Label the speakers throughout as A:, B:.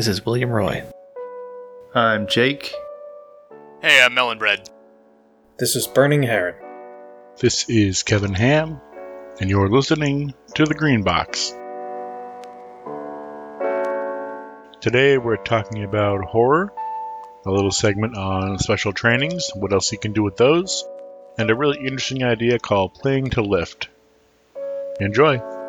A: This is William Roy.
B: I'm Jake.
C: Hey, I'm Melon Bread.
D: This is Burning Heron.
E: This is Kevin Ham, and you're listening to The Green Box. Today we're talking about horror, a little segment on special trainings, what else you can do with those, and a really interesting idea called playing to lift. Enjoy!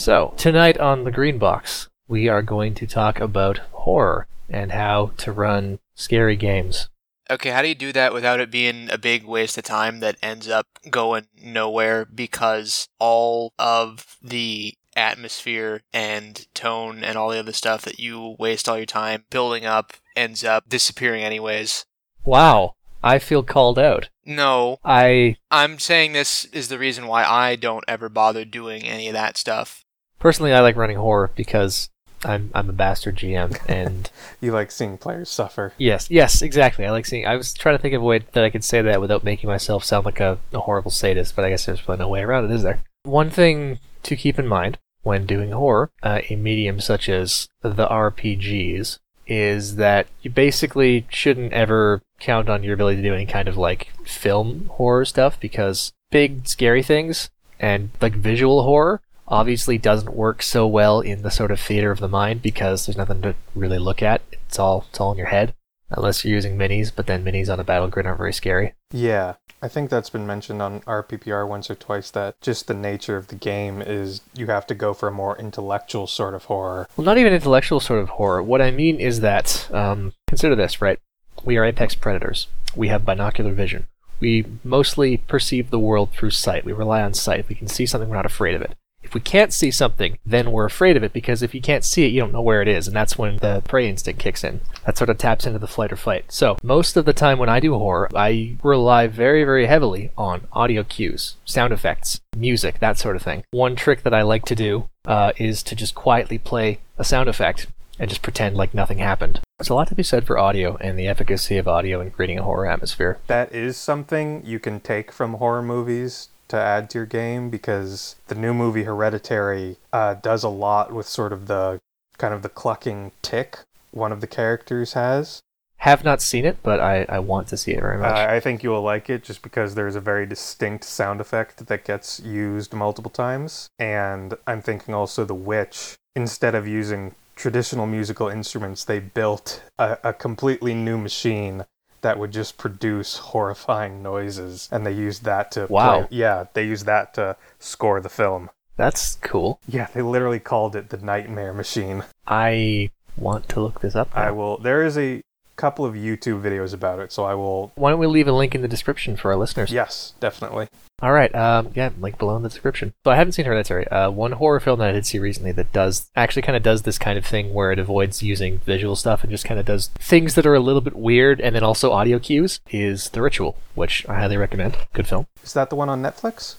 F: So, tonight on the Green Box, we are going to talk about horror and how to run scary games.
C: Okay, how do you do that without it being a big waste of time that ends up going nowhere because all of the atmosphere and tone and all the other stuff that you waste all your time building up ends up disappearing anyways?
F: Wow, I feel called out.
C: No,
F: I
C: I'm saying this is the reason why I don't ever bother doing any of that stuff.
F: Personally I like running horror because I'm I'm a bastard GM and
G: You like seeing players suffer.
F: yes, yes, exactly. I like seeing I was trying to think of a way that I could say that without making myself sound like a, a horrible sadist, but I guess there's probably no way around it, is there? One thing to keep in mind when doing horror, uh, a medium such as the RPGs, is that you basically shouldn't ever count on your ability to do any kind of like film horror stuff because big scary things and like visual horror obviously doesn't work so well in the sort of theater of the mind because there's nothing to really look at. It's all it's all in your head. Unless you're using minis, but then minis on a battle grid aren't very scary.
G: Yeah, I think that's been mentioned on RPPR once or twice that just the nature of the game is you have to go for a more intellectual sort of horror.
F: Well, not even intellectual sort of horror. What I mean is that, um, consider this, right? We are apex predators. We have binocular vision. We mostly perceive the world through sight. We rely on sight. We can see something, we're not afraid of it. If we can't see something, then we're afraid of it because if you can't see it, you don't know where it is, and that's when the prey instinct kicks in. That sort of taps into the flight or fight. So, most of the time when I do horror, I rely very, very heavily on audio cues, sound effects, music, that sort of thing. One trick that I like to do uh, is to just quietly play a sound effect and just pretend like nothing happened. There's a lot to be said for audio and the efficacy of audio in creating a horror atmosphere.
G: That is something you can take from horror movies to add to your game because the new movie Hereditary uh, does a lot with sort of the kind of the clucking tick one of the characters has.
F: Have not seen it, but I, I want to see it very much.
G: Uh, I think you will like it just because there's a very distinct sound effect that gets used multiple times. And I'm thinking also The Witch, instead of using traditional musical instruments, they built a, a completely new machine that would just produce horrifying noises. And they used that to.
F: Wow.
G: play- yeah, they used that to score the film.
F: That's cool.
G: Yeah, they literally called it the Nightmare Machine.
F: I want to look this up. now.
G: I will. There is a couple of YouTube videos about it, so I will.
F: Why don't we leave a link in the description for our listeners?
G: Yes, definitely.
F: All right. Um, yeah, link below in the description. So I haven't seen Hereditary. Uh, one horror film that I did see recently that does actually kind of does this kind of thing where it avoids using visual stuff and just kind of does things that are a little bit weird and then also audio cues is The Ritual, which I highly recommend. Good film.
G: Is that the one on Netflix?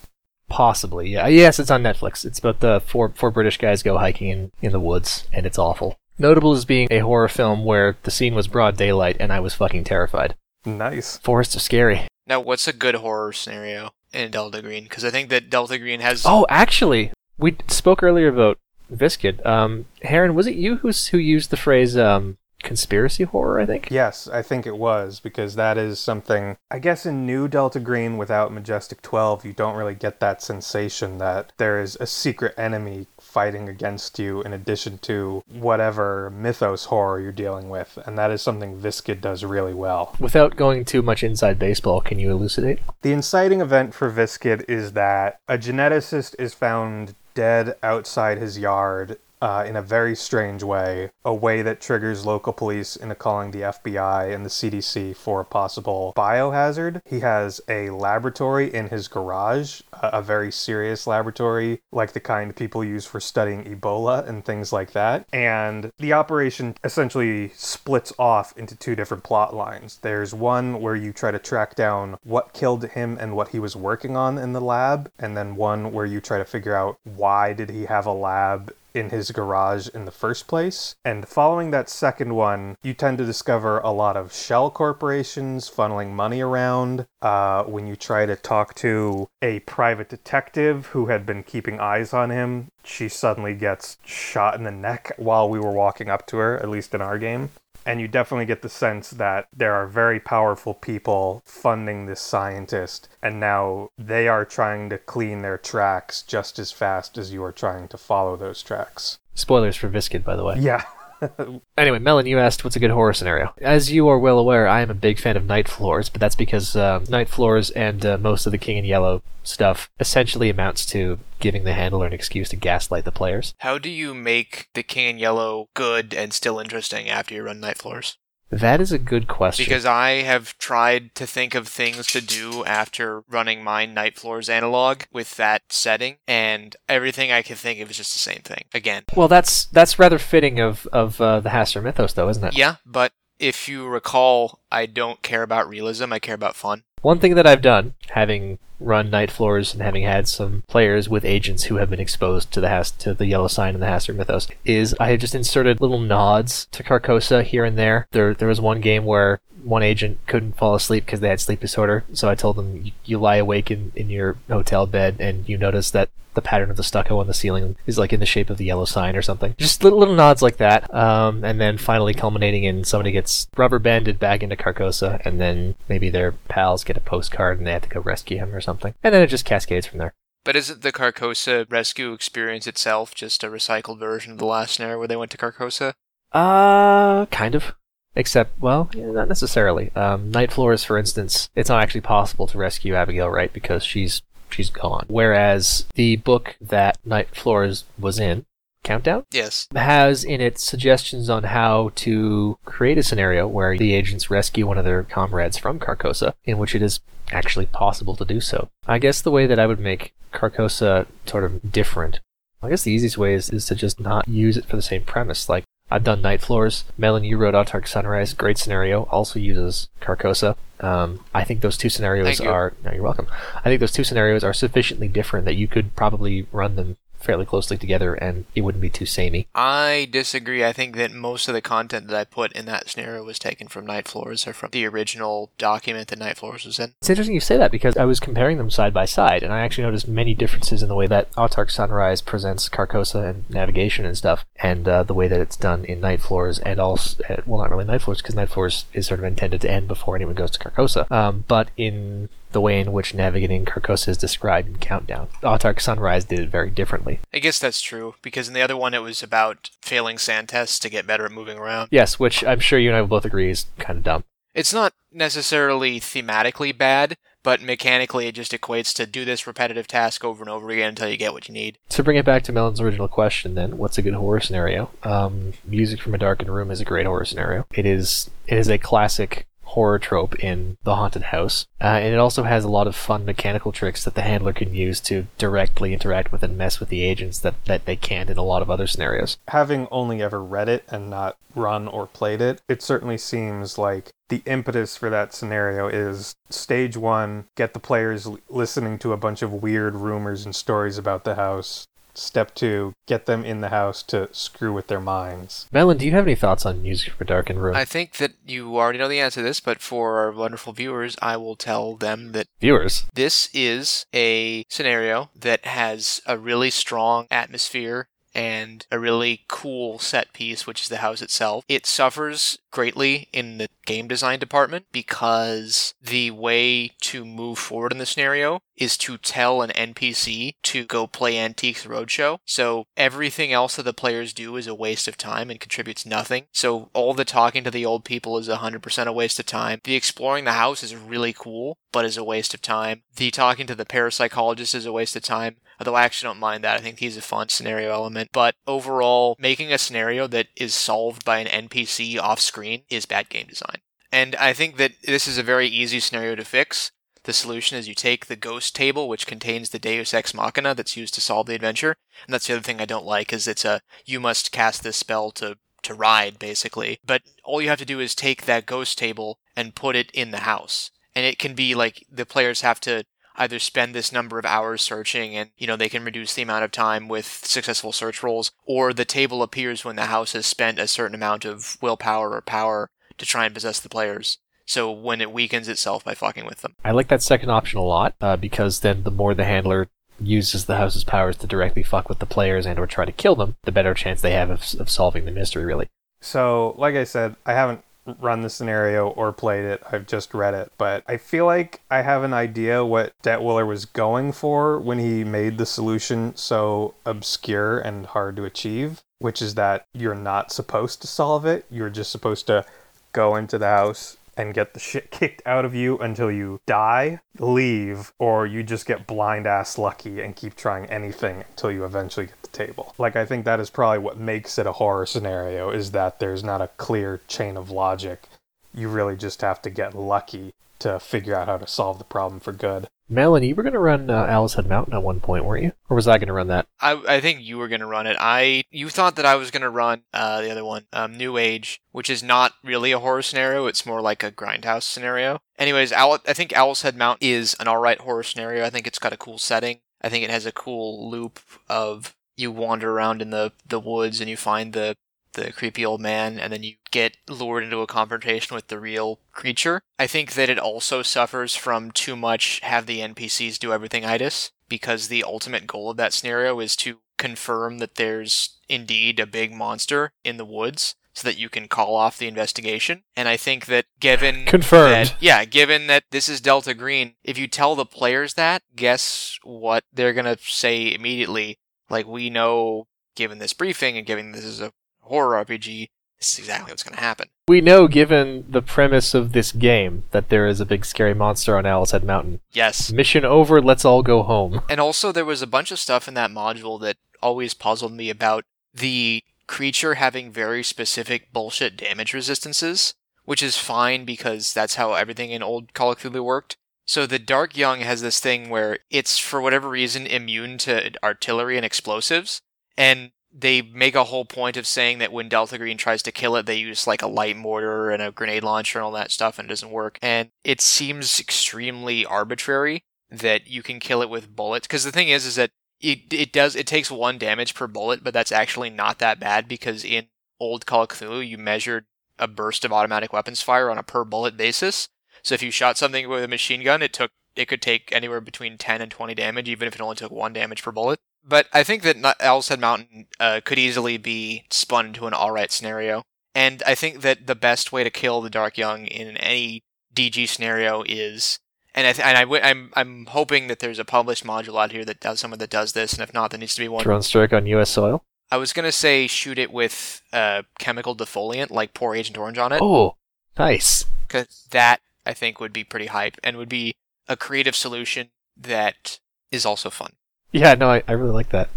F: Possibly, yeah. Yes, it's on Netflix. It's about the four four British guys go hiking in, in the woods, and it's awful. Notable as being a horror film where the scene was broad daylight and I was fucking terrified.
G: Nice.
F: Forests are scary.
C: Now, what's a good horror scenario in Delta Green? Because I think that Delta Green has.
F: Oh, actually, we spoke earlier about Viscid. Um, Heron, was it you who's, who used the phrase um, conspiracy horror? I think.
G: Yes, I think it was because that is something. I guess in New Delta Green without Majestic 12, you don't really get that sensation that there is a secret enemy fighting against you in addition to whatever mythos horror you're dealing with. And that is something Viscid does really well.
F: Without going too much inside baseball, can you elucidate?
G: The inciting event for Viscid is that a geneticist is found dead outside his yard uh, in a very strange way, a way that triggers local police into calling the FBI and the CDC for a possible biohazard. He has a laboratory in his garage, a a very serious laboratory, like the kind people use for studying Ebola and things like that. And the operation essentially splits off into two different plot lines. There's one where you try to track down what killed him and what he was working on in the lab, and then one where you try to figure out why did he have a lab in his garage in the first place. And following that second one, you tend to discover a lot of shell corporations funneling money around. Uh, when you try to talk to a private detective who had been keeping eyes on him, she suddenly gets shot in the neck while we were walking up to her, at least in our game and you definitely get the sense that there are very powerful people funding this scientist and now they are trying to clean their tracks just as fast as you are trying to follow those tracks
F: Spoilers for Viscid, by the way.
G: yeah
F: Anyway, Melon, you asked what's a good horror scenario. As you are well aware, I am a big fan of Night Floors, but that's because uh, Night Floors and uh, most of the King in Yellow stuff essentially amounts to giving the handler an excuse to gaslight the players.
C: How do you make the King in Yellow good and still interesting after you run Night Floors?
F: That is a good question.
C: Because I have tried to think of things to do after running my Night Floors analog with that setting, and everything I can think of is just the same thing. Again,
F: well, that's that's rather fitting of of uh, the Hastur mythos, though, isn't it?
C: yeah, but if you recall, I don't care about realism, I care about fun.
F: One thing that I've done, having run night floors and having had some players with agents who have been exposed to the Has- to the yellow sign and the Hastur mythos, is I have just inserted little nods to Carcosa here and there. There there was one game where one agent couldn't fall asleep because they had sleep disorder, so I told them "You- you lie awake in, in your hotel bed and you notice that the pattern of the stucco on the ceiling is like in the shape of the yellow sign or something. Just little little nods like that, um, and then finally culminating in somebody gets rubber banded back into Carcosa, and then maybe their pals get a postcard and they have to go rescue him or something, and then it just cascades from there.
C: But isn't the Carcosa rescue experience itself just a recycled version of the last snare where they went to Carcosa?
F: Uh, kind of. Except, well, yeah, not necessarily. Um, Night Floors, for instance, it's not actually possible to rescue Abigail Wright because she's she's gone. Whereas the book that Night Floors was in, Countdown,
C: Yes.
F: has in it suggestions on how to create a scenario where the agents rescue one of their comrades from Carcosa, in which it is actually possible to do so. I guess the way that I would make Carcosa sort of different, I guess the easiest way is, is to just not use it for the same premise. Like, I've done Night Floors. Melon, you wrote Autark Sunrise. Great scenario. Also uses Carcosa. Um, I think those two scenarios
C: Thank you.
F: are. No, you're welcome. I think those two scenarios are sufficiently different that you could probably run them fairly closely together and it wouldn't be too samey.
C: I disagree. I think that most of the content that I put in that scenario was taken from Night Floors or from the original document that Night Floors was in.
F: It's interesting you say that because I was comparing them side by side, and I actually noticed many differences in the way that Autark Sunrise presents Carcosa and navigation and stuff, and uh, the way that it's done in Night Floors, and also, uh, well, not really Night Floors, because Night Floors is sort of intended to end before anyone goes to Carcosa, um, but in the way in which navigating Carcosa is described in Countdown. Autark Sunrise did it very differently.
C: I guess that's true, because in the other one it was about failing SAN tests to get better at moving around.
F: Yes, which I'm sure you and I will both agree is kind of dumb.
C: It's not necessarily thematically bad, but mechanically it just equates to do this repetitive task over and over again until you get what you need.
F: To bring it back to Melon's original question, then, what's a good horror scenario? Um, music from a darkened room is a great horror scenario. It is it is a classic horror trope in the haunted house, uh, and it also has a lot of fun mechanical tricks that the handler can use to directly interact with and mess with the agents that, that they can't in a lot of other scenarios.
G: having only ever read it and not run or played it, it certainly seems like the impetus for that scenario is stage one, get the players listening to a bunch of weird rumors and stories about the house. Step two, get them in the house to screw with their minds.
F: Melon, do you have any thoughts on music for a darkened room?
C: I think that you already know the answer to this, but for our wonderful viewers, I will tell them that
F: Viewers,
C: This is a scenario that has a really strong atmosphere and a really cool set piece, which is the house itself. It suffers greatly in the game design department because the way to move forward in the scenario is to tell an NPC to go play Antiques Roadshow. So everything else that the players do is a waste of time and contributes nothing. So all the talking to the old people is 100% a waste of time. The exploring the house is really cool, but is a waste of time. The talking to the parapsychologist is a waste of time. Although I actually don't mind that. I think he's a fun scenario element. But overall, making a scenario that is solved by an NPC off screen is bad game design. And I think that this is a very easy scenario to fix. The solution is you take the ghost table, which contains the Deus Ex Machina that's used to solve the adventure. And that's the other thing I don't like is it's a you must cast this spell to to ride basically. But all you have to do is take that ghost table and put it in the house. And it can be like the players have to either spend this number of hours searching and, you know, they can reduce the amount of time with successful search rolls, or the table appears when the house has spent a certain amount of willpower or power to try and possess the players. So when it weakens itself by fucking with them.
F: I like that second option a lot uh, because then the more the handler uses the house's powers to directly fuck with the players and or try to kill them, the better chance they have of, of solving the mystery. Really.
G: So, like I said, I haven't run the scenario or played it. I've just read it, but I feel like I have an idea what Detwiller was going for when he made the solution so obscure and hard to achieve, which is that you're not supposed to solve it. You're just supposed to go into the house, and get the shit kicked out of you until you die, leave, or you just get blind ass lucky and keep trying anything until you eventually get the table. Like I think that is probably what makes it a horror scenario is that there's not a clear chain of logic. You really just have to get lucky to figure out how to solve the problem for good.
F: Melanie, you were going to run uh, Owl's Head Mountain at one point, weren't you? Or was I going to run that?
C: I, I think you were going to run it. I you thought that I was going to run uh, the other one, um, New Age, which is not really a horror scenario. It's more like a grindhouse scenario. Anyways, I think Owl's Head Mountain is an alright horror scenario. I think it's got a cool setting. I think it has a cool loop of you wander around in the, the woods and you find the the creepy old man, and then you get lured into a confrontation with the real creature. I think that it also suffers from too much have the NPCs do everything itis, because the ultimate goal of that scenario is to confirm that there's indeed a big monster in the woods so that you can call off the investigation. And I think that given
F: Confirmed.
C: that yeah, given that this is Delta Green, if you tell the players that, guess what they're gonna say immediately? Like we know given this briefing and given this is a horror RPG, this is exactly what's going to happen.
F: We know, given the premise of this game, that there is a big scary monster on Owl's Head Mountain.
C: Yes.
F: Mission over, let's all go home.
C: And also, there was a bunch of stuff in that module that always puzzled me about the creature having very specific bullshit damage resistances, which is fine because that's how everything in old Call of Cthulhu worked. So the Dark Young has this thing where it's, for whatever reason, immune to artillery and explosives. And they make a whole point of saying that when Delta Green tries to kill it, they use like a light mortar and a grenade launcher and all that stuff, and it doesn't work. And it seems extremely arbitrary that you can kill it with bullets. Because the thing is, is that it it does it takes one damage per bullet, but that's actually not that bad because in old Call of Cthulhu you measured a burst of automatic weapons fire on a per bullet basis. So if you shot something with a machine gun, it took it could take anywhere between 10 and 20 damage, even if it only took one damage per bullet. But I think that Owl's Head Mountain uh, could easily be spun into an alright scenario. And I think that the best way to kill the Dark Young in any DG scenario is, and I th- and I w- I'm I'm hoping that there's a published module out here that does someone that does this, and if not, there needs to be one.
F: Drone strike on U.S. soil.
C: I was gonna say shoot it with uh, chemical defoliant, like pour Agent Orange on it,
F: Oh, nice.
C: because that I think would be pretty hype and would be a creative solution that is also fun.
F: Yeah, no, I, I really like that.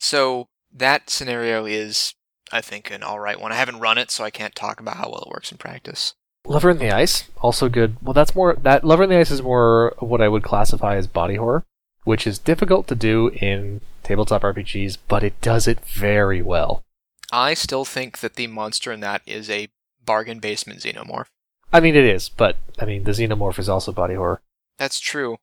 C: So that scenario is, I think, an all right one. I haven't run it, so I can't talk about how well it works in practice.
F: Lover in the Ice, also good. Well, that's more that Lover in the Ice is more what I would classify as body horror, which is difficult to do in tabletop RPGs, but it does it very well.
C: I still think that the monster in that is a bargain basement xenomorph.
F: I mean, it is, but I mean, the xenomorph is also body horror.
C: That's true,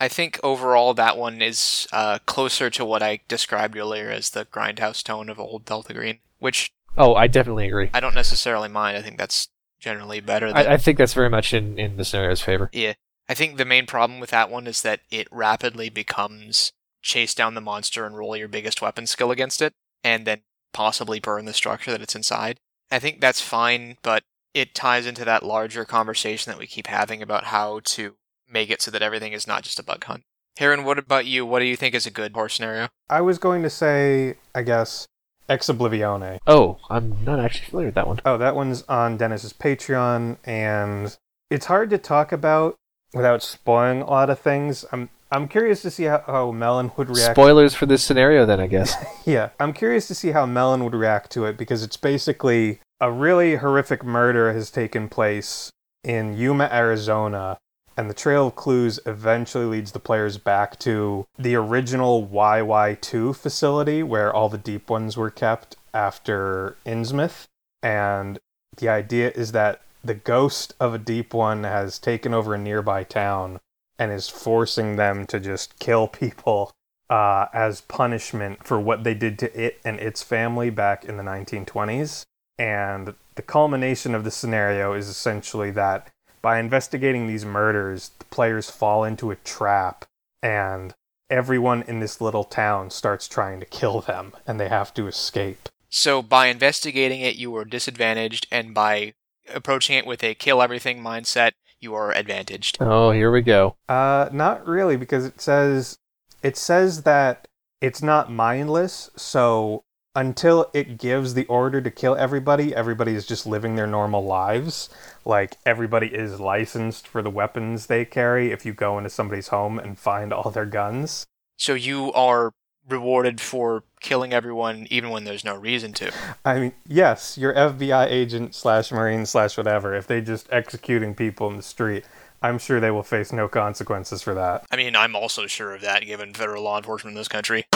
C: I think overall that one is uh, closer to what I described earlier as the grindhouse tone of old Delta Green, which
F: Oh, I definitely agree.
C: I don't necessarily mind. I think that's generally better. Than,
F: I, I think that's very much in, in the scenario's favor.
C: Yeah. I think the main problem with that one is that it rapidly becomes chase down the monster and roll your biggest weapon skill against it, and then possibly burn the structure that it's inside. I think that's fine, but it ties into that larger conversation that we keep having about how to make it so that everything is not just a bug hunt. Heron, what about you? What do you think is a good horror scenario?
G: I was going to say, I guess, Ex Oblivione.
F: Oh, I'm not actually familiar with that one.
G: Oh, that one's on Dennis's Patreon, and it's hard to talk about without spoiling a lot of things. I'm I'm curious to see how, how Melon would react.
F: Spoilers for this scenario, then, I guess.
G: Yeah, I'm curious to see how Melon would react to it because it's basically a really horrific murder has taken place in Yuma, Arizona, and the trail of clues eventually leads the players back to the original YY2 facility where all the deep ones were kept after Innsmouth. And the idea is that the ghost of a deep one has taken over a nearby town and is forcing them to just kill people uh, as punishment for what they did to it and its family back in the 1920s. And the culmination of the scenario is essentially that by investigating these murders, the players fall into a trap and everyone in this little town starts trying to kill them and they have to escape.
C: So by investigating it, you were disadvantaged, and by approaching it with a kill everything mindset, you are advantaged.
F: Oh, here we go.
G: Uh, not really, because it says it says that it's not mindless. So until it gives the order to kill everybody, everybody is just living their normal lives. Like everybody is licensed for the weapons they carry. If you go into somebody's home and find all their guns,
C: So you are rewarded for killing everyone even when there's no reason to.
G: I mean, yes, your FBI agent slash Marine slash whatever. If they just executing people in the street, I'm sure they will face no consequences for that.
C: I mean, I'm also sure of that given federal law enforcement in this country.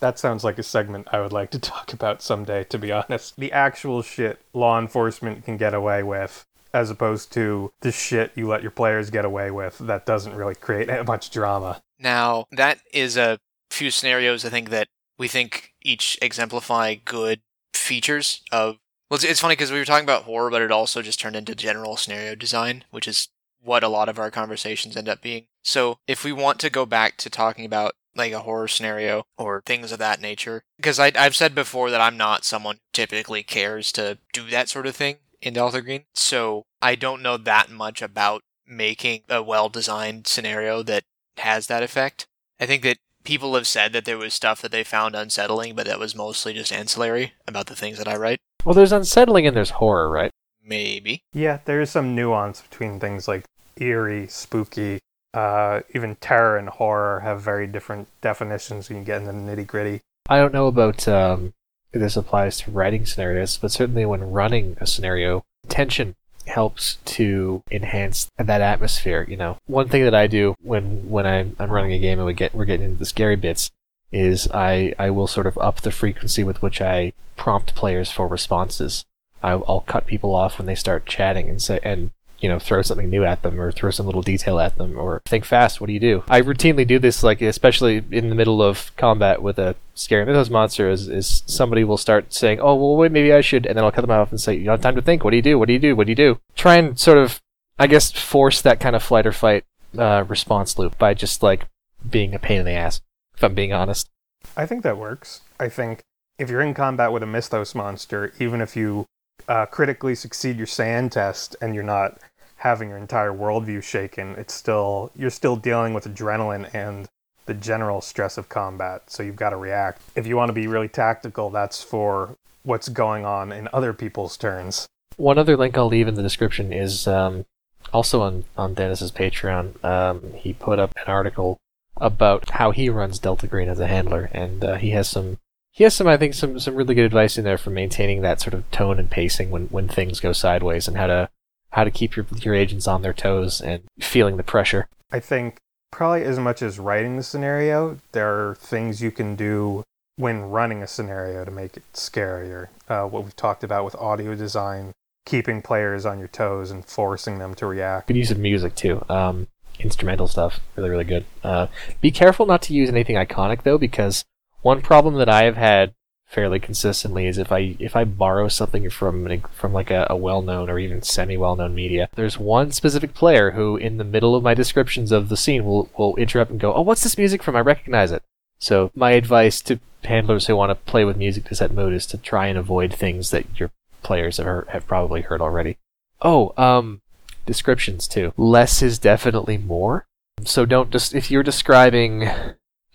G: That sounds like a segment I would like to talk about someday, to be honest. The actual shit law enforcement can get away with, as opposed to the shit you let your players get away with that doesn't really create that much drama.
C: Now, that is a few scenarios I think that we think each exemplify good features of. Well, it's, it's funny because we were talking about horror, but it also just turned into general scenario design, which is what a lot of our conversations end up being. So, if we want to go back to talking about like a horror scenario or things of that nature, because I've said before that I'm not someone who typically cares to do that sort of thing in Delta Green, so I don't know that much about making a well designed scenario that has that effect. I think that people have said that there was stuff that they found unsettling, but that was mostly just ancillary about the things that I write.
F: Well, there's unsettling and there's horror, right?
C: Maybe.
G: Yeah, there is some nuance between things like eerie, spooky, uh, even terror and horror have very different definitions when you get in the nitty gritty.
F: I don't know about um, if this applies to writing scenarios, but certainly when running a scenario, tension helps to enhance that atmosphere. You know, one thing that I do when when I'm, I'm running a game and we get we're getting into the scary bits is I I will sort of up the frequency with which I prompt players for responses. I'll, I'll cut people off when they start chatting and say and you know throw something new at them or throw some little detail at them or think fast what do you do? I routinely do this like especially in the middle of combat with a scary mythos monster is, is somebody will start saying oh well wait maybe i should and then i'll cut them off and say you don't have time to think. What do you do? What do you do? What do you do? Try and sort of i guess force that kind of flight or fight uh, response loop by just like being a pain in the ass if i'm being honest.
G: I think that works. I think if you're in combat with a Mythos monster, even if you uh, critically succeed your SAN test and you're not having your entire worldview shaken, it's still you're still dealing with adrenaline and the general stress of combat. So you've got to react. If you want to be really tactical, that's for what's going on in other people's turns.
F: One other link I'll leave in the description is um, also on, on Dennis's Patreon. Um, he put up an article about how he runs Delta Green as a handler, and uh, he has some he has some I think some some really good advice in there for maintaining that sort of tone and pacing when when things go sideways, and how to how to keep your your agents on their toes and feeling the pressure.
G: I think probably as much as writing the scenario, there are things you can do when running a scenario to make it scarier. Uh, what we've talked about with audio design, keeping players on your toes and forcing them to react.
F: Good use of music too. Um, instrumental stuff, really really good. Uh, be careful not to use anything iconic though, because one problem that I have had fairly consistently is if I if I borrow something from from like a, a well known or even semi well known media, there's one specific player who in the middle of my descriptions of the scene will will interrupt and go, "Oh, what's this music from? I recognize it." So my advice to handlers who want to play with music to set mood is to try and avoid things that your players have heard, have probably heard already. Oh, um, descriptions too. Less is definitely more. So don't just if you're describing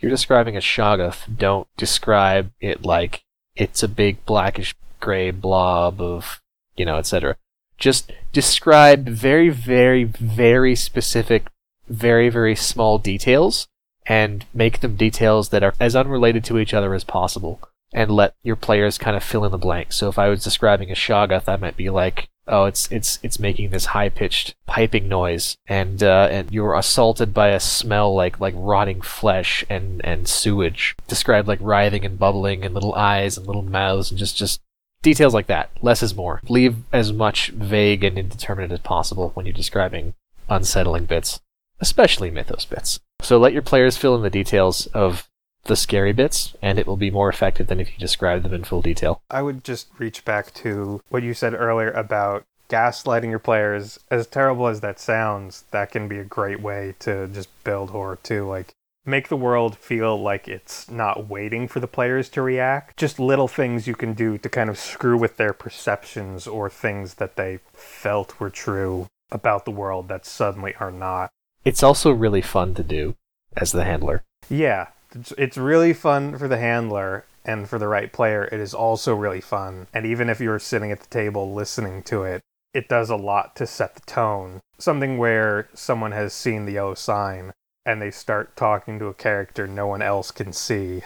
F: you're describing a Shoggoth, don't describe it like it's a big blackish gray blob of you know, etc. Just describe very, very, very specific, very, very small details and make them details that are as unrelated to each other as possible and let your players kind of fill in the blanks. So if I was describing a Shoggoth, I might be like, oh, it's it's it's making this high pitched piping noise, and uh, and you're assaulted by a smell like like rotting flesh and and sewage, described like writhing and bubbling and little eyes and little mouths and just just details like that. Less is more. Leave as much vague and indeterminate as possible when you're describing unsettling bits. especially mythos bits. So let your players fill in the details of the scary bits, and it will be more effective than if you describe them in full detail.
G: I would just reach back to what you said earlier about gaslighting your players. As terrible as that sounds, that can be a great way to just build horror too. Like, make the world feel like it's not waiting for the players to react. Just little things you can do to kind of screw with their perceptions or things that they felt were true about the world that suddenly are not.
F: It's also really fun to do as the handler.
G: Yeah, it's, it's really fun for the handler and for the right player. It is also really fun. And even if you're sitting at the table listening to it, it does a lot to set the tone. Something where someone has seen the yellow sign and they start talking to a character no one else can see.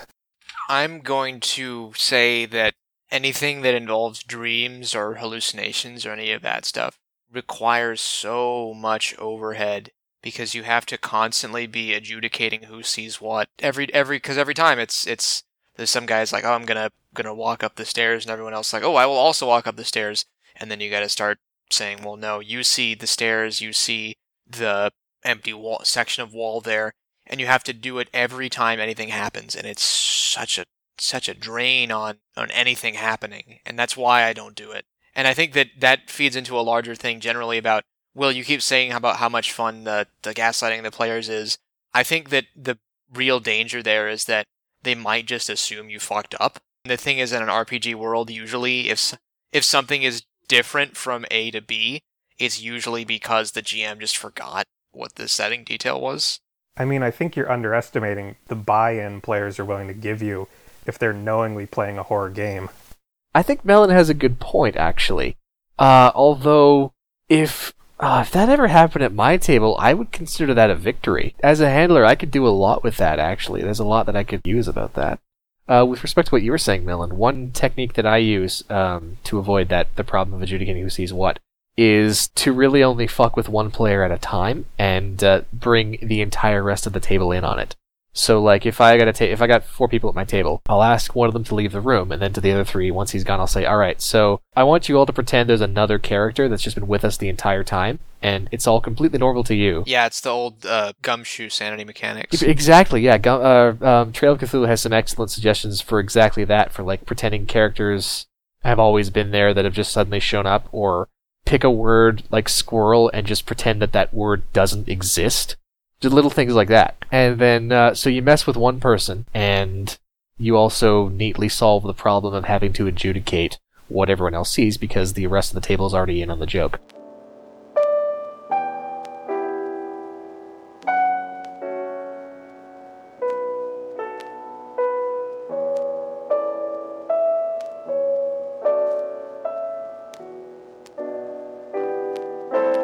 C: I'm going to say that anything that involves dreams or hallucinations or any of that stuff requires so much overhead because you have to constantly be adjudicating who sees what. Every every because every time it's it's there's some guys like oh I'm gonna gonna walk up the stairs and everyone else like oh I will also walk up the stairs. And then you got to start saying well no you see the stairs you see the empty wall section of wall there and you have to do it every time anything happens and it's such a such a drain on on anything happening and that's why I don't do it. And I think that that feeds into a larger thing generally about Will you keep saying about how much fun the the gaslighting the players is I think that the real danger there is that they might just assume you fucked up And the thing is in an RPG world usually if if something is different from A to B it's usually because the GM just forgot what the setting detail was.
G: I mean, I think you're underestimating the buy in players are willing to give you if they're knowingly playing a horror game.
F: I think Melon has a good point, actually. Uh, although, if uh, if that ever happened at my table, I would consider that a victory. As a handler, I could do a lot with that, actually. There's a lot that I could use about that. Uh, with respect to what you were saying, Melon, one technique that I use um, to avoid that the problem of adjudicating who sees what is to really only fuck with one player at a time and uh, bring the entire rest of the table in on it. So like if I got a ta- if I got four people at my table, I'll ask one of them to leave the room, and then to the other three, once he's gone, I'll say, "All right, so I want you all to pretend there's another character that's just been with us the entire time, and it's all completely normal to you."
C: Yeah, it's the old uh, gumshoe sanity mechanics.
F: Exactly. Yeah. Gum- uh, um, Trail of Cthulhu has some excellent suggestions for exactly that. For like pretending characters have always been there that have just suddenly shown up, or pick a word like squirrel and just pretend that that word doesn't exist. Little things like that. And then, uh, so you mess with one person, and you also neatly solve the problem of having to adjudicate what everyone else sees because the rest of the table is already in on the joke.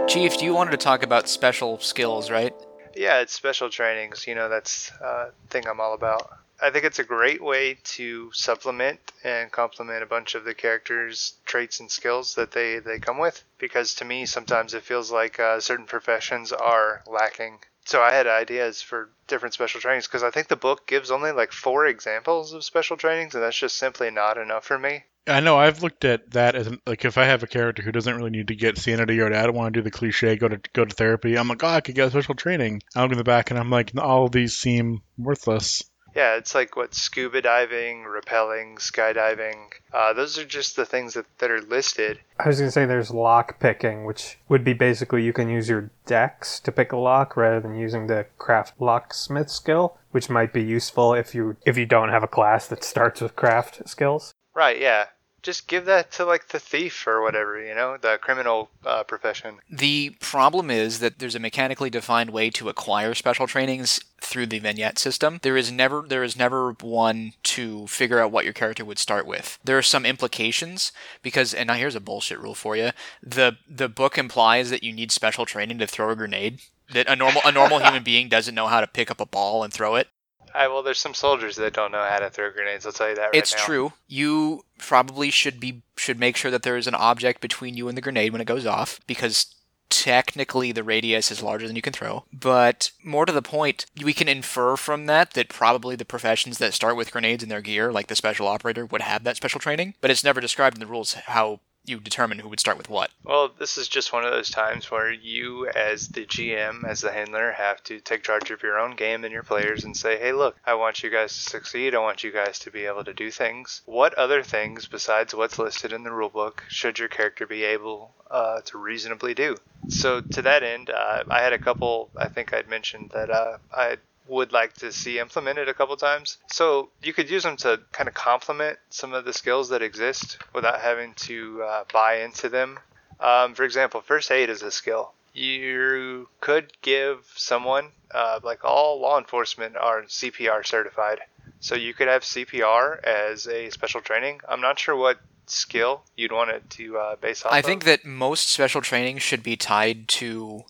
C: Chief, you wanted to talk about special skills, right?
B: Yeah, it's special trainings. You know, that's uh, thing I'm all about. I think it's a great way to supplement and complement a bunch of the characters' traits and skills that they, they come with. Because to me, sometimes it feels like uh, certain professions are lacking. So I had ideas for different special trainings because I think the book gives only like four examples of special trainings, and that's just simply not enough for me.
E: I know I've looked at that as an, like if I have a character who doesn't really need to get sanity or I don't want to do the cliche go to go to therapy. I'm like, oh, I could get special training. I look in the back and I'm like, all of these seem worthless.
B: Yeah, it's like what scuba diving, rappelling, skydiving. Uh, those are just the things that, that are listed.
G: I was going to say there's lock picking, which would be basically you can use your dex to pick a lock rather than using the craft locksmith skill, which might be useful if you if you don't have a class that starts with craft skills.
B: Right, yeah. Just give that to like the thief or whatever, you know, the criminal uh, profession.
C: The problem is that there's a mechanically defined way to acquire special trainings through the vignette system. There is never there is never one to figure out what your character would start with. There are some implications because and now here's a bullshit rule for you. The the book implies that you need special training to throw a grenade. That a normal a normal human being doesn't know how to pick up a ball and throw it.
B: I, well, there's some soldiers that don't know how to throw grenades. I'll tell you that right
C: it's
B: now.
C: true. You probably should be should make sure that there is an object between you and the grenade when it goes off because technically the radius is larger than you can throw. But more to the point, we can infer from that that probably the professions that start with grenades in their gear, like the special operator, would have that special training. But it's never described in the rules how you determine who would start with what.
B: Well, this is just one of those times where you, as the GM, as the handler, have to take charge of your own game and your players and say, hey, look, I want you guys to succeed. I want you guys to be able to do things. What other things, besides what's listed in the rulebook, should your character be able uh, to reasonably do? So, to that end, uh, I had a couple, I think I'd mentioned that uh, I would like to see implemented a couple times. So you could use them to kind of complement some of the skills that exist without having to uh, buy into them. Um, for example, first aid is a skill. You could give someone, uh, like all law enforcement are CPR certified. So you could have CPR as a special training. I'm not sure what skill you'd want it to uh, base off
C: I think
B: of.
C: that most special training should be tied to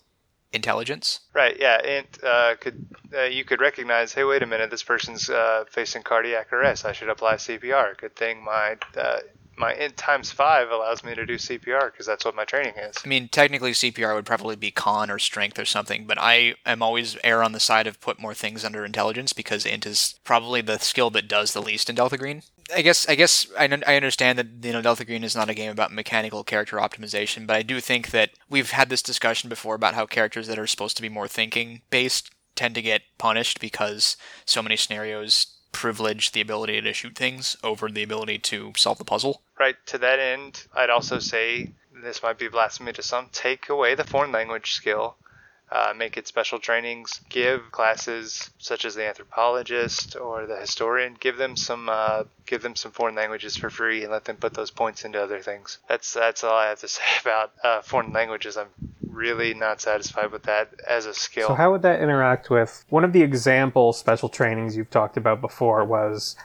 C: intelligence.
B: Right, yeah, and uh, could uh, you could recognize, hey, wait a minute, this person's uh, facing cardiac arrest. I should apply CPR. Good thing my uh, my int times five allows me to do CPR because that's what my training is.
C: I mean, technically CPR would probably be con or strength or something, but I am always err on the side of put more things under intelligence because int is probably the skill that does the least in Delta Green. I guess I guess I, I understand that you know Delta Green is not a game about mechanical character optimization, but I do think that we've had this discussion before about how characters that are supposed to be more thinking based tend to get punished because so many scenarios privilege the ability to shoot things over the ability to solve the puzzle.
B: Right, to that end, I'd also say this might be blasphemy to some. Take away the foreign language skill. Uh, make it special trainings. Give classes such as the anthropologist or the historian. Give them some. Uh, give them some foreign languages for free and let them put those points into other things. That's that's all I have to say about uh, foreign languages. I'm really not satisfied with that as a skill.
G: So how would that interact with one of the example special trainings you've talked about before was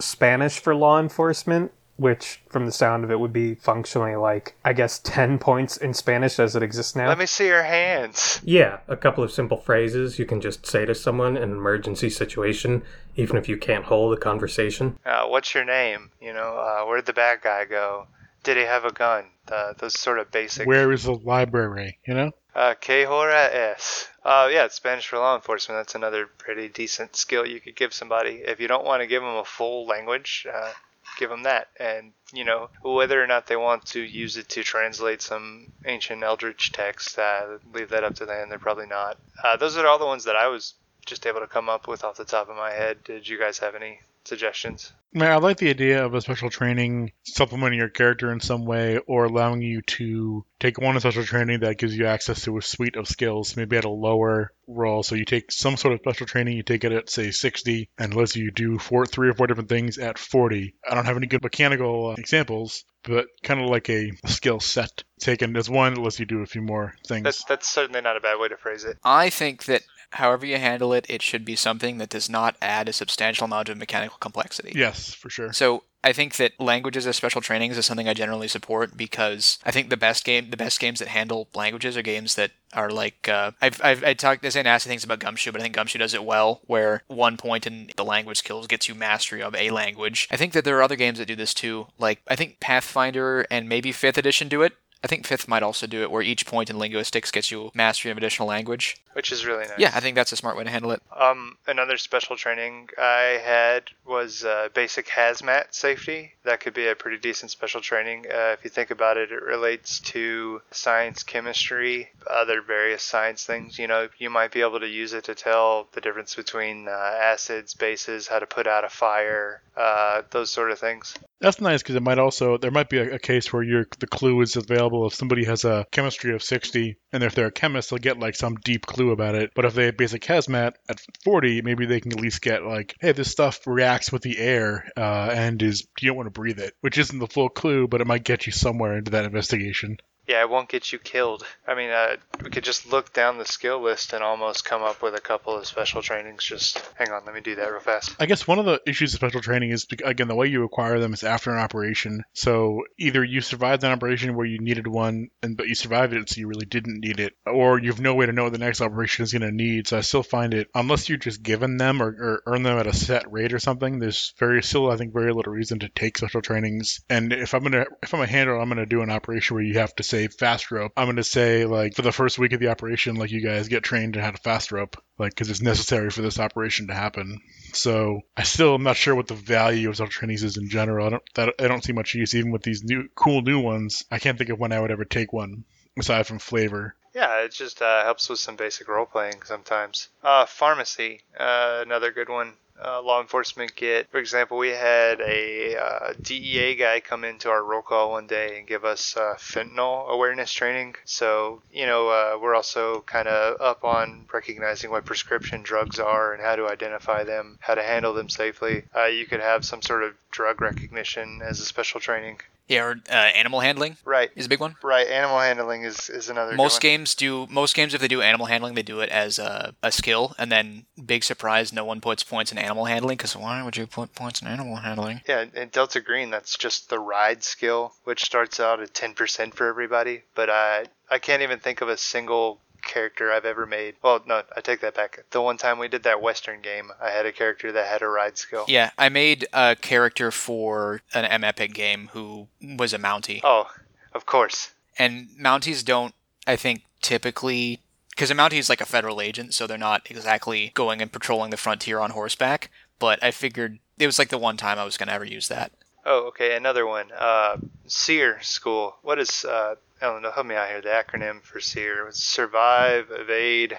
G: Spanish for law enforcement, which from the sound of it would be functionally like I guess 10 points in Spanish as it exists now.
B: Let me see your hands.
D: Yeah, a couple of simple phrases you can just say to someone in an emergency situation, even if you can't hold a conversation.
B: Uh, what's your name? You know, uh, where'd the bad guy go? Did he have a gun? Uh, those sort of basic.
E: Where is the library? You know?
B: Uh, que hora es? Uh, yeah, it's Spanish for law enforcement. That's another pretty decent skill you could give somebody. If you don't want to give them a full language, uh, give them that. And, you know, whether or not they want to use it to translate some ancient Eldritch text, uh, leave that up to them. They're probably not. Uh, those are all the ones that I was just able to come up with off the top of my head. Did you guys have any suggestions?
E: Man, I like the idea of a special training supplementing your character in some way or allowing you to take one special training that gives you access to a suite of skills, maybe at a lower roll. So you take some sort of special training, you take it at, say, 60, and lets you do four, three or four different things at 40. I don't have any good mechanical uh, examples, but kind of like a skill set taken as one that lets you do a few more things.
B: That's, that's certainly not a bad way to phrase it.
C: I think that however you handle it, it should be something that does not add a substantial amount of mechanical complexity.
E: yes, for sure.
C: So I think that languages as special trainings is something I generally support because I think the best game, the best games that handle languages are games that are like uh, I've I've I talked I say nasty things about Gumshoe, but I think Gumshoe does it well, where one point in the language skills gets you mastery of a language. I think that there are other games that do this too. Like I think Pathfinder and maybe Fifth Edition do it. I think Fifth might also do it, where each point in linguistics gets you mastery of additional language.
B: Which is really nice.
C: Yeah, I think that's a smart way to handle it.
B: Um, another special training I had was uh, basic hazmat safety. That could be a pretty decent special training. Uh, if you think about it, it relates to science, chemistry, other various science things. You know, you might be able to use it to tell the difference between uh, acids, bases, how to put out a fire, uh, those sort of things.
E: That's nice because it might also there might be a, a case where your the clue is available if somebody has a chemistry of 60 and if they're a chemist they'll get like some deep clue about it but if they have basic hazmat at 40 maybe they can at least get like hey this stuff reacts with the air uh, and is you don't want to breathe it which isn't the full clue but it might get you somewhere into that investigation
B: Yeah, it won't get you killed. I mean, uh, we could just look down the skill list and almost come up with a couple of special trainings. Just hang on, let me do that real fast.
E: I guess one of the issues of special training is again the way you acquire them is after an operation. So either you survived an operation where you needed one, and but you survived it, so you really didn't need it, or you have no way to know what the next operation is going to need. So I still find it unless you're just given them or, or earn them at a set rate or something. There's very still I think very little reason to take special trainings. And if I'm gonna if I'm a handler, I'm gonna do an operation where you have to say fast rope, I'm going to say like for the first week of the operation, like you guys get trained in how to fast rope, like because it's necessary for this operation to happen. So I still am not sure what the value of special trainings is in general. I don't that, I don't see much use even with these new cool new ones. I can't think of when I would ever take one aside from flavor.
B: Yeah, it just uh, helps with some basic role playing sometimes. Uh, pharmacy, uh, another good one. Uh, law enforcement get, for example, we had a uh, DEA guy come into our roll call one day and give us uh, fentanyl awareness training. So, you know, uh, we're also kind of up on recognizing what prescription drugs are and how to identify them, how to handle them safely. Uh, you could have some sort of drug recognition as a special training.
C: Yeah, or uh, animal handling
B: Right.
C: is a big one.
B: Right, animal handling is, is another.
C: Most games do. Most games, if they do animal handling, they do it as a, a skill, and then big surprise, no one puts points in animal handling. Because why would you put points in animal handling?
B: Yeah, in Delta Green, that's just the ride skill, which starts out at 10% for everybody. But I, I can't even think of a single character I've ever made. Well, no, I take that back. The one time we did that Western game, I had a character that had a ride skill.
C: Yeah, I made a character for an M Epic game who was a Mountie,
B: Oh, of course.
C: and Mounties don't, I think, typically. Because a Mountie is like a federal agent, so they're not exactly going and patrolling the frontier on horseback. But I figured it was like the one time I was going to ever use that.
B: Oh, okay, another one. Uh, SERE school. What is, uh, I help me out here. The acronym for SERE was Survive, Evade.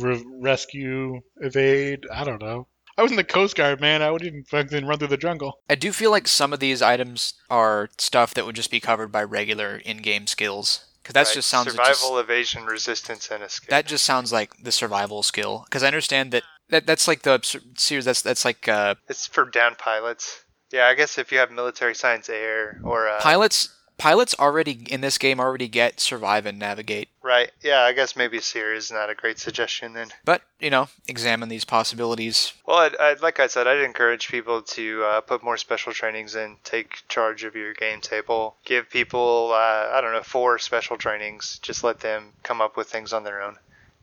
E: Re- rescue, evade. I don't know. I was in the Coast Guard, man. I wouldn't even fucking run through the jungle.
C: I do feel like some of these items are stuff that would just be covered by regular in-game skills. Because that
B: Right,
C: just sounds
B: Survival,
C: just,
B: evasion, resistance, and escape.
C: that just sounds like the survival skill. Because I understand that, that that's like the series. That's that's like uh,
B: It's for down pilots. Yeah, I guess if you have military science air or uh,
C: pilots. Pilots already in this game already get survive and navigate.
B: right, yeah, I guess maybe SERE is not a great suggestion then.
C: But you know, examine these possibilities.
B: Well, I'd, I'd, like I said, I'd encourage people to uh, put more special trainings in, take charge of your game table, give people, uh, I don't know, four special trainings. Just let them come up with things on their own.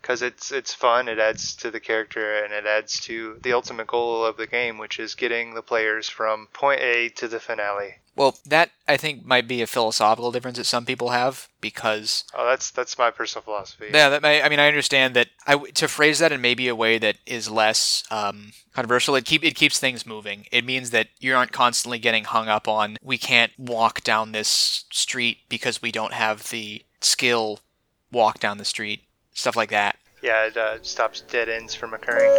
B: Because it's it's fun, it adds to the character, and it adds to the ultimate goal of the game, which is getting the players from point A to the finale.
C: Well, that I think might be a philosophical difference that some people have because
B: Oh, that's that's my personal philosophy.
C: Yeah, that may, I mean, I understand that. I to phrase that in maybe a way that is less um, controversial. It keep it keeps things moving. It means that you aren't constantly getting hung up on we can't walk down this street because we don't have the skill walk down the street, stuff like that.
B: Yeah, it uh, stops dead ends from occurring.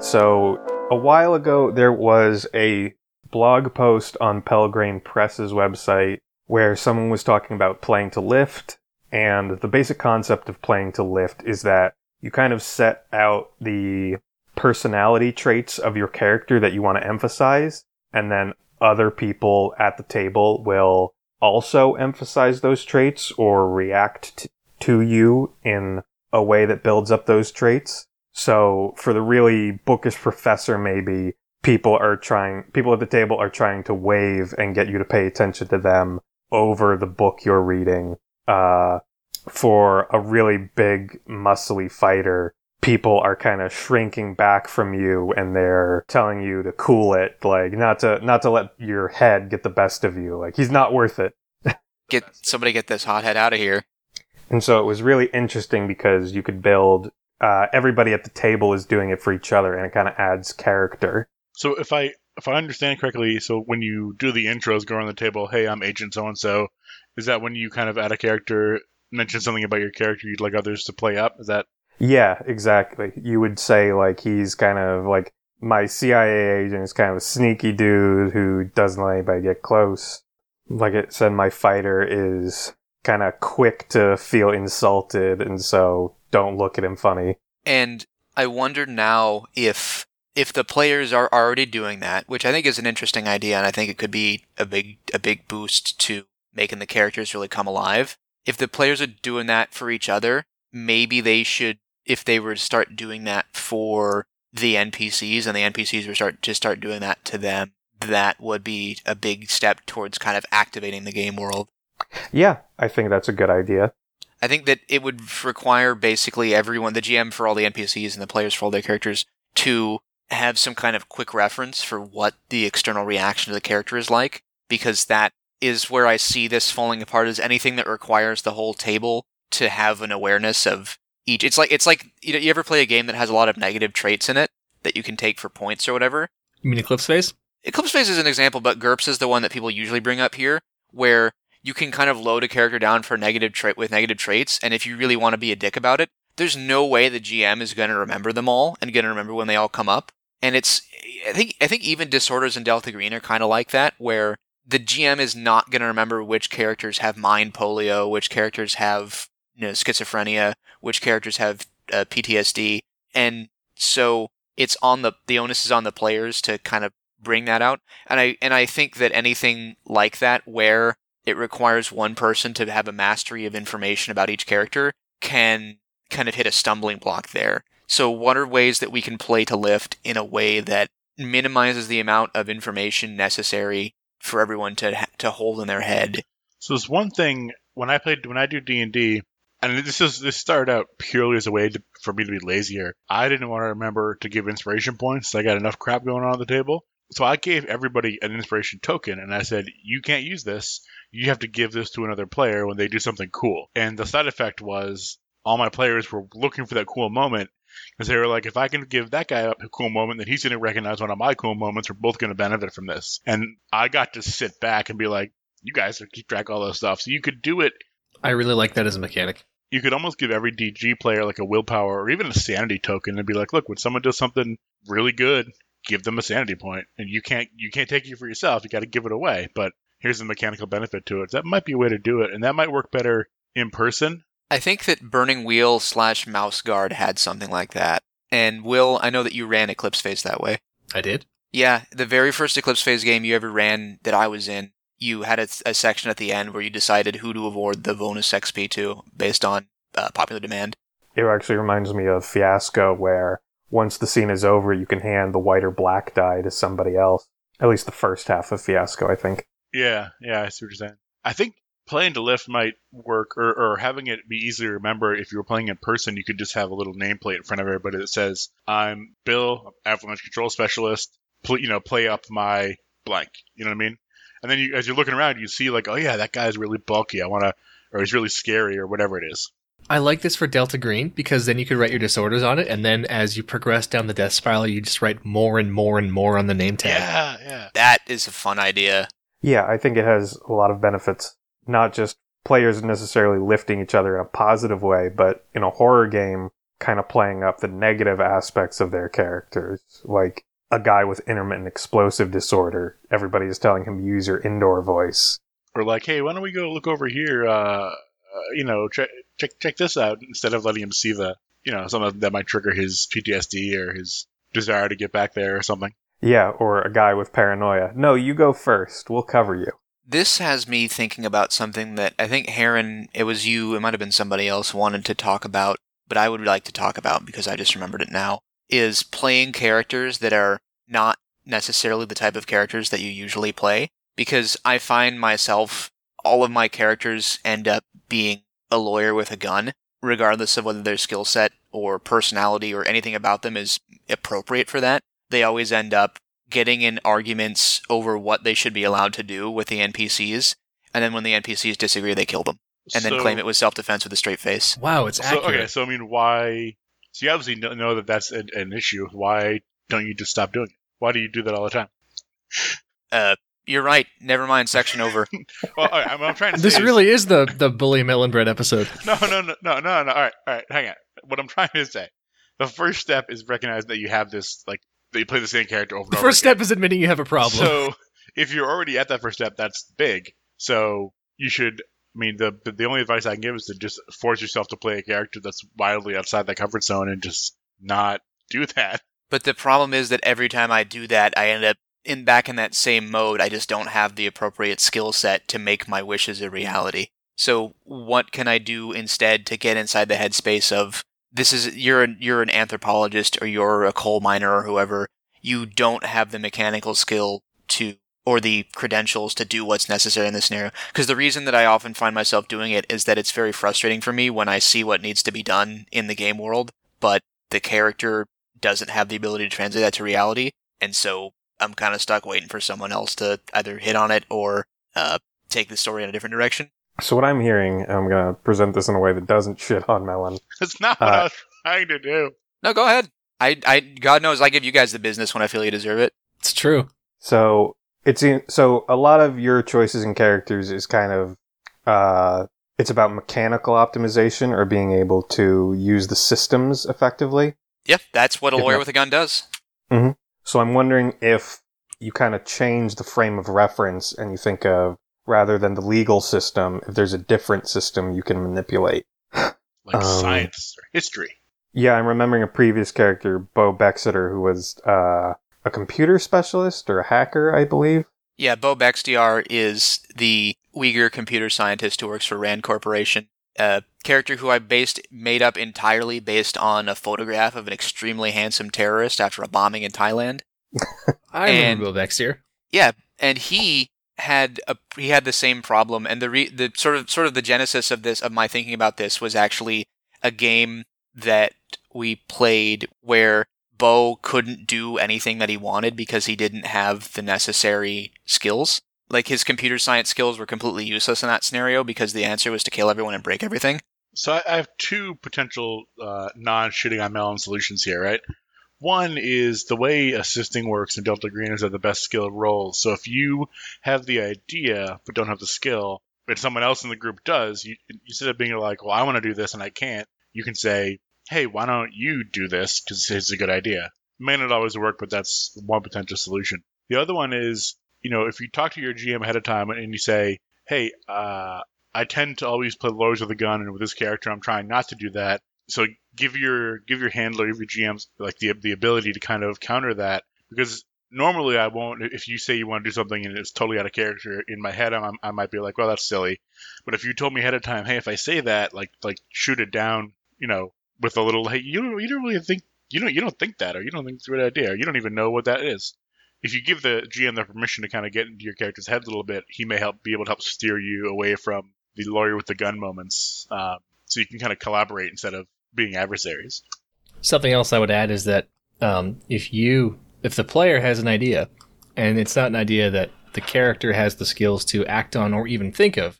G: So, a while ago, there was a blog post on Pelgrane Press's website where someone was talking about playing to lift. And the basic concept of playing to lift is that you kind of set out the personality traits of your character that you want to emphasize, and then other people at the table will also emphasize those traits or react t- to you in a way that builds up those traits. So for the really bookish professor, maybe people are trying, people at the table are trying to wave and get you to pay attention to them over the book you're reading. Uh, for a really big, muscly fighter, people are kind of shrinking back from you and they're telling you to cool it, like not to, not to let your head get the best of you. Like he's not worth it.
C: Get somebody get this hothead out of here.
G: And so it was really interesting because you could build, uh, everybody at the table is doing it for each other and it kind of adds character.
E: So if I if I understand correctly, so when you do the intros, go around the table, hey, I'm Agent so and so. Is that when you kind of add a character, mention something about your character you'd like others to play up? Is that
G: Yeah, exactly. You would say like he's kind of like my CIA agent is kind of a sneaky dude who doesn't let anybody get close. Like it said, my fighter is kind of quick to feel insulted, and so don't look at him funny.
C: And I wonder now if if the players are already doing that, which I think is an interesting idea, and I think it could be a big a big boost to making the characters really come alive. If the players are doing that for each other, maybe they should, if they were to start doing that for the NPCs, and the NPCs were start to start doing that to them, that would be a big step towards kind of activating the game world.
G: Yeah, I think that's a good idea.
C: I think that it would require basically everyone, the GM for all the NPCs and the players for all their characters, to have some kind of quick reference for what the external reaction of the character is like, because that is where I see this falling apart. Is anything that requires the whole table to have an awareness of each. It's like it's like you, know, you ever play a game that has a lot of negative traits in it that you can take for points or whatever.
A: You mean Eclipse Phase?
C: Eclipse Phase is an example, but GURPS is the one that people usually bring up here, where you can kind of load a character down for negative trait with negative traits, and if you really want to be a dick about it, there's no way the GM is going to remember them all and going to remember when they all come up. And it's, I think, I think even disorders in Delta Green are kind of like that, where the GM is not going to remember which characters have mind polio, which characters have know, schizophrenia, which characters have uh, PTSD, and so it's on the the onus is on the players to kind of bring that out. And I and I think that anything like that where it requires one person to have a mastery of information about each character can kind of hit a stumbling block there. So what are ways that we can play to lift in a way that minimizes the amount of information necessary for everyone to to hold in their head?
E: So there's one thing when I played when I do D and D, and this is this started out purely as a way to, for me to be lazier. I didn't want to remember to give inspiration points. So I got enough crap going on at the table. So I gave everybody an inspiration token, and I said, "You can't use this. You have to give this to another player when they do something cool." And the side effect was all my players were looking for that cool moment because they were like, "If I can give that guy a cool moment, then he's going to recognize one of my cool moments. We're both going to benefit from this." And I got to sit back and be like, "You guys keep track of all this stuff." So you could do it
A: I really like that as a mechanic.
E: You could almost give every DG player like a willpower or even a sanity token and be like, look, when someone does something really good, give them a sanity point. And you can't you can't take it for yourself. You got to give it away. But here's the mechanical benefit to it. That might be a way to do it, and that might work better in person.
C: I think that Burning Wheel slash Mouse Guard had something like that. And Will, I know that you ran Eclipse Phase that way.
A: I did.
C: Yeah, the very first Eclipse Phase game you ever ran that I was in, you had a, a section at the end where you decided who to award the bonus XP to based on uh, popular demand.
G: It actually reminds me of Fiasco, where once the scene is over, you can hand the white or black die to somebody else. At least the first half of Fiasco, I think.
E: Yeah, yeah, I see what you're saying. I think playing to lift might work, or, or having it be easy to remember. If you were playing in person, you could just have a little nameplate in front of everybody that says, "I'm Bill, avalanche control specialist. Pl- you know, play up my blank." You know what I mean? And then you, as you're looking around, you see like, "Oh yeah, that guy's really bulky. I want to," or he's really scary, or whatever it is.
A: I like this for Delta Green because then you could write your disorders on it, and then as you progress down the death spiral, you just write more and more and more on the name tag.
E: Yeah, yeah.
C: That is a fun idea.
G: Yeah, I think it has a lot of benefits. Not just players necessarily lifting each other in a positive way, but in a horror game, kind of playing up the negative aspects of their characters. Like a guy with intermittent explosive disorder, everybody is telling him use your indoor voice.
E: Or like, hey, why don't we go look over here? Uh, uh, you know, check check check this out instead of letting him see the, you know, something that might trigger his PTSD or his desire to get back there or something.
G: Yeah, or a guy with paranoia. No, you go first. We'll cover you.
C: This has me thinking about something that I think Heron, it was you, it might have been somebody else, wanted to talk about, but I would like to talk about because I just remembered it now, is playing characters that are not necessarily the type of characters that you usually play. Because I find myself, all of my characters end up being a lawyer with a gun, regardless of whether their skill set or personality or anything about them is appropriate for that. They always end up getting in arguments over what they should be allowed to do with the NPCs, and then when the NPCs disagree, they kill them, and then claim it was self defense with a straight face.
A: Wow, it's
E: So,
A: accurate.
E: okay, so I mean, why? So you obviously know that that's an, an issue. Why don't you just stop doing it? Why do you do that all the time?
C: Uh, you're right. Never mind. Section over.
E: Well, all right, I'm, I'm trying to
A: This
E: say is-
A: really is the the bully melon bread episode.
E: no, no, no, no, no, no. All right, all right, hang on. What I'm trying to say, the first step is recognizing that you have this, like, that you play the same character over and
A: The
E: over.
A: first
E: again.
A: step is admitting you have a problem.
E: So if you're already at that first step, that's big. So you should. I mean, the the only advice I can give is to just force yourself to play a character that's wildly outside that comfort zone and just not do that.
C: But the problem is that every time I do that, I end up in back in that same mode. I just don't have the appropriate skill set to make my wishes a reality. So what can I do instead to get inside the headspace of this is you're an, you're an anthropologist or you're a coal miner or whoever. You don't have the mechanical skill to or the credentials to do what's necessary in this scenario. Because the reason that I often find myself doing it is that it's very frustrating for me when I see what needs to be done in the game world, but the character doesn't have the ability to translate that to reality, and so I'm kind of stuck waiting for someone else to either hit on it or uh, take the story in a different direction.
G: So what I'm hearing, and I'm gonna present this in a way that doesn't shit on Melon.
E: That's not what
G: Uh,
E: I was trying to do.
C: No, go ahead. I, I, God knows, I give you guys the business when I feel you deserve it.
A: It's true.
G: So it's in, so a lot of your choices and characters is kind of uh, it's about mechanical optimization or being able to use the systems effectively.
C: Yep, that's what a lawyer
G: enough.
C: with a gun does.
G: So I'm wondering if you kind of change the frame of reference and you think of rather than the legal system, if there's a different system you can manipulate.
E: Like
G: Um,
E: science or history.
G: Yeah, I'm remembering a previous character, Bo Bexeter, who was uh, a computer specialist or a hacker, I believe.
C: Yeah, Bo Baxtiar is the Uyghur computer scientist who works for Rand Corporation. A character who I based made up entirely based on a photograph of an extremely handsome terrorist after a bombing in Thailand.
A: I
C: And-
A: remember Bill Baxter.
C: Yeah, and he had a he had the same problem, and the re, the sort of sort of the genesis of this of my thinking about this was actually a game that we played where Bo couldn't do anything that he wanted because he didn't have the necessary skills. Like his computer science skills were completely useless in that scenario because the answer was to kill everyone and break everything.
E: So I, have two potential uh, non-shitting on melon solutions here, right? One is the way assisting works in Delta Green is at the best skill roles. So if you have the idea but don't have the skill, but someone else in the group does, you instead of being like, "Well, I want to do this and I can't," you can say, "Hey, why don't you do this? Because it's a good idea." It May not always work, but that's one potential solution. The other one is, you know, if you talk to your GM ahead of time and you say, "Hey, uh, I tend to always play lawyers with a gun, and with this character, I'm trying not to do that." So give your give your handler, give your GMs like the the ability to kind of counter that because normally I won't. If you say you want to do something and it's totally out of character, in my head I'm, I might be like, well, that's silly. But if you told me ahead of time, hey, if I say that, like like shoot it down, you know, with a little, hey, you don't you don't really think you don't you don't think that, or you don't think it's a good idea, or you don't even know what that is. If you give the GM the permission to kind of get into your character's head a little bit, he may help be able to help steer you away from the lawyer with the gun moments, uh, so you can kind of collaborate instead of being adversaries.
A: Something else I would add is that um, if you, if the player has an idea, and it's not an idea that the character has the skills to act on or even think of,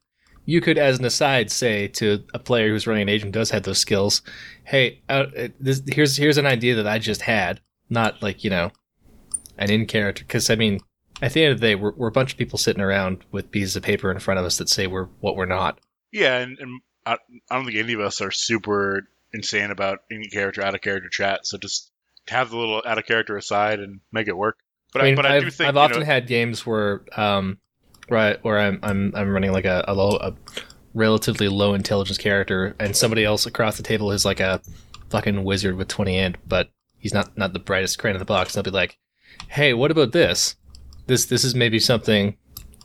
A: you could, as an aside, say to a player who's running an agent does have those skills, "Hey, uh, this, here's here's an idea that I just had, not like you know, an in character." Because I mean, at the end of the day, we're, we're a bunch of people sitting around with pieces of paper in front of us that say we're what we're not.
E: Yeah, and, and I, I don't think any of us are super insane about in character, out of character chat. So just have the little out of character aside and make it work. But I,
A: mean,
E: but I
A: have
E: do think
A: I've often
E: know,
A: had games where, um, right, where I'm I'm I'm running like a, a low, a relatively low intelligence character, and somebody else across the table is like a fucking wizard with twenty int, but he's not not the brightest crayon in the box. And they'll be like, "Hey, what about this? This this is maybe something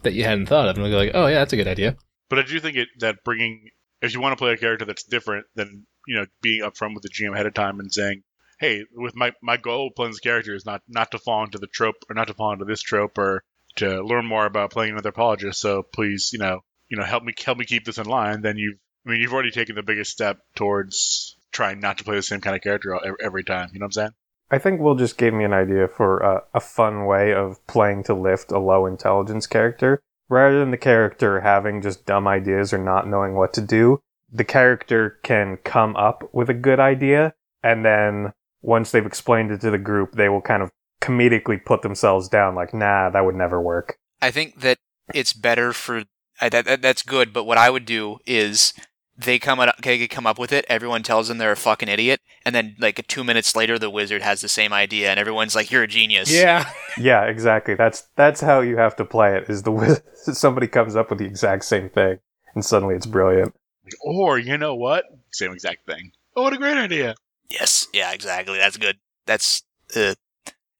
A: that you hadn't thought of," and we'll be like, "Oh yeah, that's a good idea."
E: But I do think it, that bringing, if you want to play a character that's different, then you know being upfront with the GM ahead of time and saying, "Hey, with my my goal playing this character is not not to fall into the trope or not to fall into this trope or to learn more about playing an anthropologist. So please, you know, you know, help me help me keep this in line." Then you, I mean, you've already taken the biggest step towards trying not to play the same kind of character every, every time. You know what I'm saying?
G: I think Will just gave me an idea for a, a fun way of playing to lift a low intelligence character. Rather than the character having just dumb ideas or not knowing what to do, the character can come up with a good idea, and then once they've explained it to the group, they will kind of comedically put themselves down, like, nah, that would never work.
C: I think that it's better for I, that, that. That's good, but what I would do is they come up, they come up with it. Everyone tells them they're a fucking idiot, and then like two minutes later, the wizard has the same idea, and everyone's like, "You're a genius."
A: Yeah,
G: Yeah, exactly. That's that's how you have to play it. Is the wiz- somebody comes up with the exact same thing, and suddenly it's brilliant.
E: Or you know what? Same exact thing. Oh, what a great idea!
C: Yes. Yeah. Exactly. That's good. That's uh,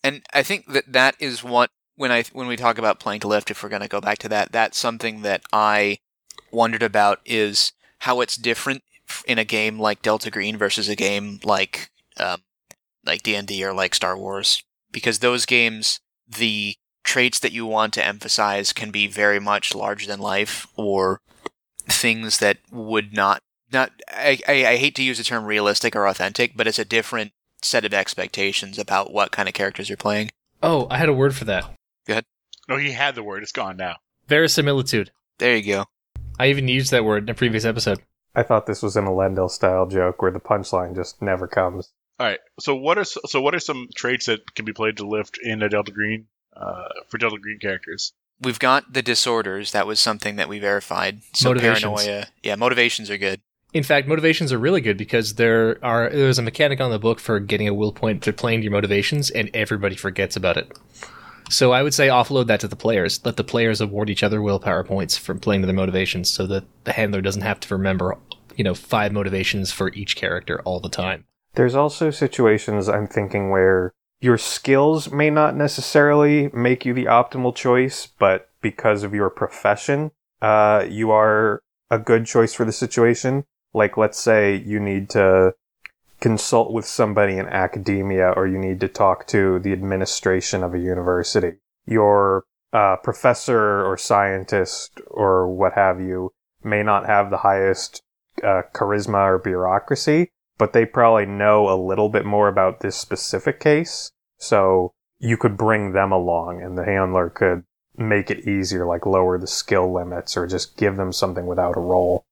C: and I think that that is what when I when we talk about to lift, if we're going to go back to that, that's something that I wondered about is how it's different in a game like Delta Green versus a game like um, like D and D or like Star Wars, because those games the traits that you want to emphasize can be very much larger than life or things that would not not I, I, I hate to use the term realistic or authentic, but it's a different set of expectations about what kind of characters you're playing.
A: Oh, I had a word for that.
E: No, he had the word. It's gone now.
A: Verisimilitude.
C: There you go.
A: I even used that word in a previous episode.
G: I thought this was an Elendil style joke where the punchline just never comes.
E: All right. So what are so what are some traits that can be played to lift in a Delta Green uh, for Delta Green characters?
C: We've got the disorders. That was something that we verified. So
A: Motivations.
C: paranoia. Yeah, motivations are good.
A: In fact, motivations are really good because there are there's a mechanic on the book for getting a will point to playing your motivations, and everybody forgets about it. So I would say offload that to the players. Let the players award each other willpower points from playing to their motivations, so that the handler doesn't have to remember, you know, five motivations for each character all the time.
G: There's also situations I'm thinking where your skills may not necessarily make you the optimal choice, but because of your profession, uh, you are a good choice for the situation. Like, let's say you need to consult with somebody in academia or you need to talk to the administration of a university. Your uh, professor or scientist or what have you may not have the highest uh, charisma or bureaucracy, but they probably know a little bit more about this specific case. So you could bring them along and the handler could make it easier, like lower the skill limits or just give them something without a roll.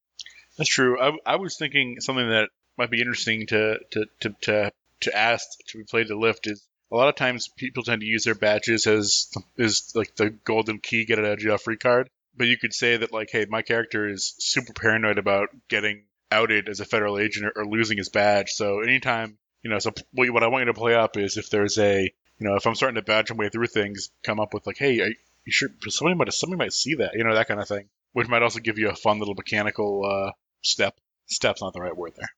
E: That's true. I, I was thinking something that might be interesting to to, to, to to ask to be played to lift is a lot of times people tend to use their badges as is like the golden key get jail free card. But you could say that like, hey, my character is super paranoid about getting outed as a federal agent or, or losing his badge. So anytime you know, so what, what I want you to play up is if there's a you know if I'm starting to badge my way through things, come up with like, hey, are you sure somebody might somebody might see that, you know, that kind of thing, which might also give you a fun little mechanical uh, step. Step's not the right word there.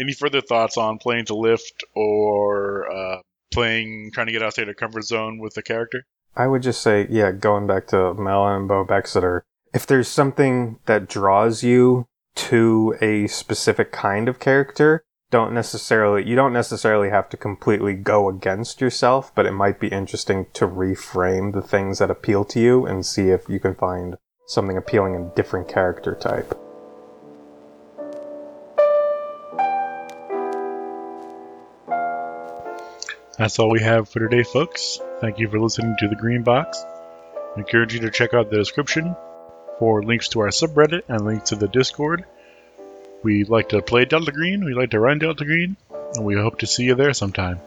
E: Any further thoughts on playing to lift or uh, playing trying to get outside your comfort zone with the character?
G: I would just say, yeah, going back to Mel and Bo Bexeter, if there's something that draws you to a specific kind of character, don't necessarily you don't necessarily have to completely go against yourself, but it might be interesting to reframe the things that appeal to you and see if you can find something appealing in a different character type.
E: That's all we have for today, folks. Thank you for listening to the Green Box. I encourage you to check out the description for links to our subreddit and links to the Discord. We like to play Delta Green, we like to run Delta Green, and we hope to see you there sometime.